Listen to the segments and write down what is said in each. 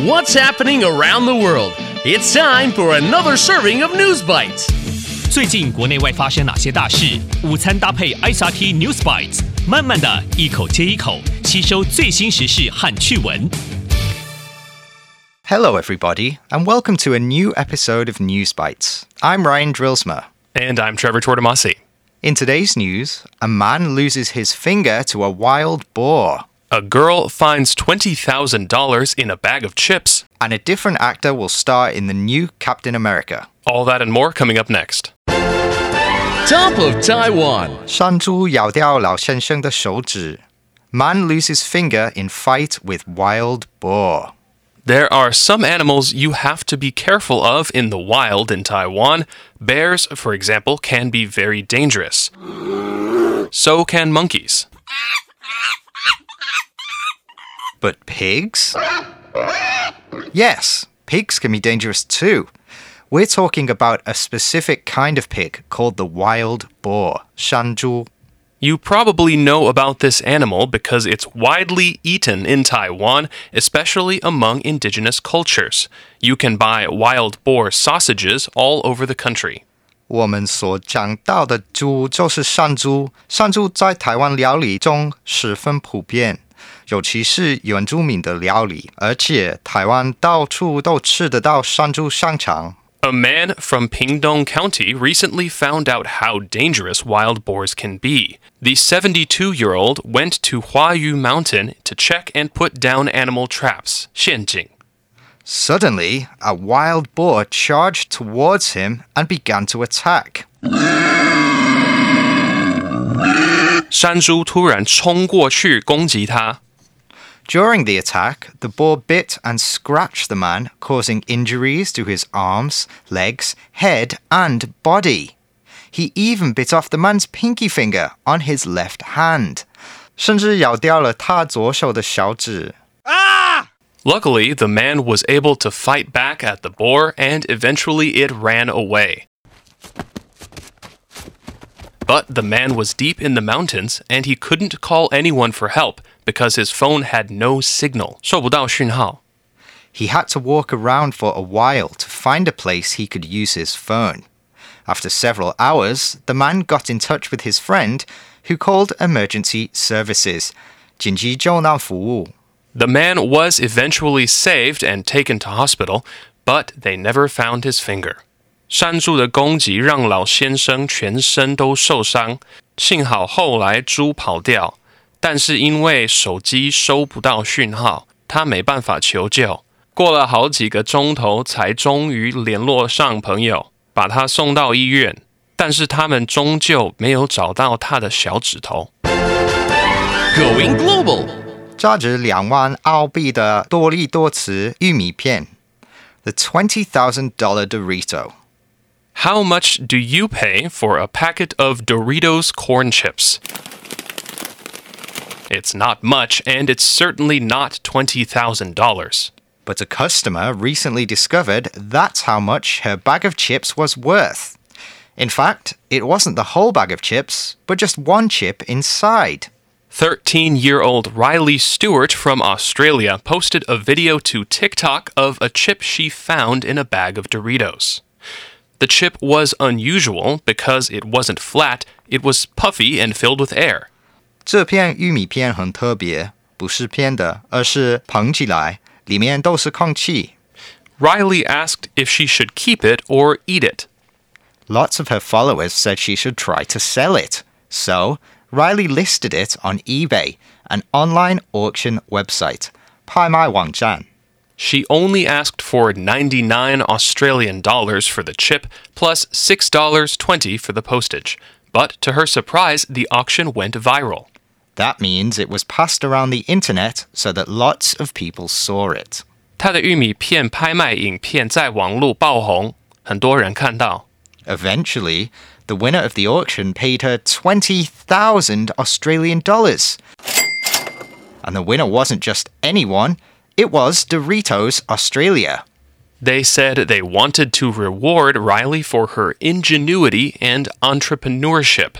What's happening around the world? It's time for another serving of News Bites. 最近国内外发生哪些大事？午餐搭配 ICRT News Bites，慢慢的一口接一口吸收最新时事和趣闻。Hello, everybody, and welcome to a new episode of News Bites. I'm Ryan Drillsma. And I'm Trevor Tortomasi. In today's news, a man loses his finger to a wild boar. A girl finds $20,000 in a bag of chips. and a different actor will star in the new Captain America. All that and more coming up next. Top of Taiwan. 山猪咬掉老先生的手指. Man loses finger in fight with wild boar. There are some animals you have to be careful of in the wild in Taiwan. Bears, for example, can be very dangerous. So can monkeys. But pigs? Yes, pigs can be dangerous too. We're talking about a specific kind of pig called the wild boar, 山猪. You probably know about this animal because it's widely eaten in Taiwan, especially among indigenous cultures. You can buy wild boar sausages all over the country. 我们所讲到的猪就是山猪，山猪在台湾料理中十分普遍， 尤其是原住民的料理，而且台湾到处都吃得到山猪香肠。 A man from Pingdong County recently found out how dangerous wild boars can be. The 72 year old went to Huayu Mountain to check and put down animal traps, 陷阱. Suddenly, a wild boar charged towards him and began to attack. 山猪突然冲过去攻击他。 During the attack, the boar bit and scratched the man, causing injuries to his arms, legs, head, and body. He even bit off the man's pinky finger on his left hand. 甚至咬掉了他左手的小指。 Luckily, the man was able to fight back at the boar and eventually it ran away. But the man was deep in the mountains and he couldn't call anyone for help because his phone had no signal. 收不到讯号。 He had to walk around for a while to find a place he could use his phone. After several hours, the man got in touch with his friend, who called emergency services. 紧急救难服务 The man was eventually saved and taken to hospital, but they never found his finger. 山猪的攻击让老先生全身都受伤，幸好后来猪跑掉，但是因为手机收不到讯号，他没办法求救。过了好几个钟头，才终于联络上朋友，把他送到医院，但是他们终究没有找到他的小指头。Going global. 价值两万澳币的多利多茨玉米片，the twenty thousand dollar Dorito。How much do you pay for a packet of Doritos corn chips? It's not much, and it's certainly not $20,000. But a customer recently discovered that's how much her bag of chips was worth. In fact, it wasn't the whole bag of chips, but just one chip inside. 13 year old Riley Stewart from Australia posted a video to TikTok of a chip she found in a bag of Doritos. The chip was unusual because it wasn't flat, it was puffy and filled with air. 这片玉米片很特别，不是片的，而是膨起来，里面都是空气。 Riley asked if she should keep it or eat it. Lots of her followers said she should try to sell it. So, Riley listed it on eBay, an online auction website. 拍卖网站。 She only asked for 99 Australian dollars for the chip plus $6.20 for the postage. But to her surprise, the auction went viral. That means it was passed around the internet so that lots of people saw it. 她的玉米片拍卖影片在网络爆红，很多人看到。 Eventually, the winner of the auction paid her 20,000 Australian dollars. And the winner wasn't just anyone, it was Doritos Australia. They said they wanted to reward Riley for her ingenuity and entrepreneurship.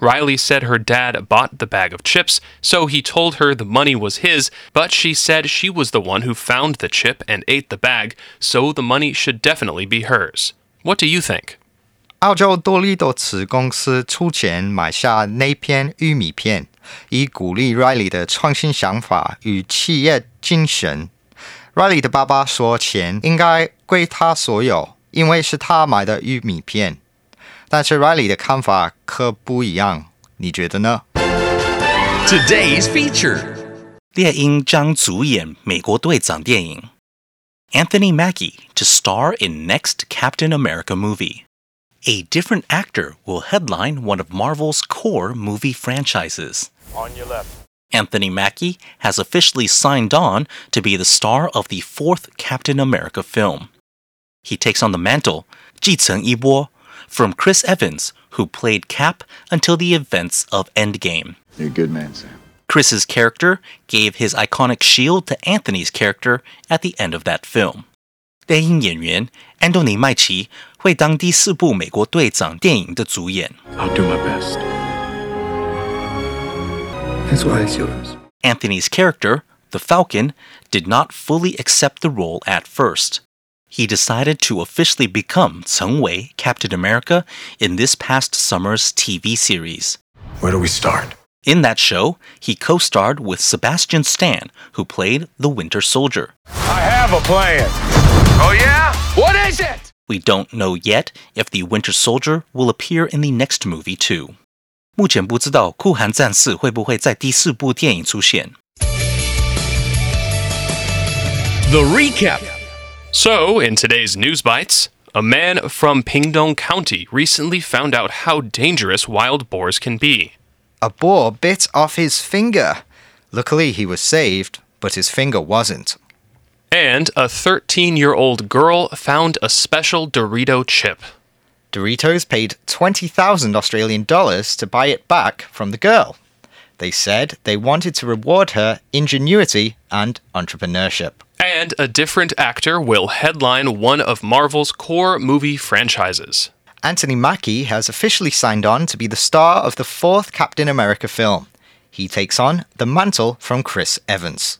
Riley said her dad bought the bag of chips, so he told her the money was his, but she said she was the one who found the chip and ate the bag, so the money should definitely be hers. What do you think? 澳洲多利多茨公司出钱买下那片玉米片， 以鼓励 Riley 的创新想法与企业精神。Riley 的爸爸说，钱应该归他所有，因为是他买的玉米片。但是 Riley 的看法可不一样，你觉得呢？Today's feature. 猎鹰将主演美国队长电影。Anthony Mackie to star in next Captain America movie. A different actor will headline one of Marvel's core movie franchises. On your left. Anthony Mackie has officially signed on to be the star of the fourth Captain America film. He takes on the mantle, 继承一波, from Chris Evans, who played Cap until the events of Endgame. You're a good man, Sam. Chris's character gave his iconic shield to Anthony's character at the end of that film. 电影演员安东尼·麦奇 会当第四部美国队长电影的主演。 I'll do my best. That's why it's yours. Anthony's character, the Falcon, did not fully accept the role at first. He decided to officially become 成为 Captain America in this past summer's TV series. Where do we start? In that show, he co starred with Sebastian Stan, who played the Winter Soldier. I have a plan. Oh, yeah? What is it? We don't know yet if the Winter Soldier will appear in the next movie too. 目前不知道酷寒战士会不会在第四部电影出现。 The recap. So, in today's News Bites, a man from Pingdong County recently found out how dangerous wild boars can be. A boar bit off his finger. Luckily, he was saved, but his finger wasn't. And a 13 year old girl found a special Dorito chip. Doritos paid 20,000 Australian dollars to buy it back from the girl. They said they wanted to reward her ingenuity and entrepreneurship. And a different actor will headline one of Marvel's core movie franchises. Anthony Mackie has officially signed on to be the star of the fourth Captain America film. He takes on the mantle from Chris Evans.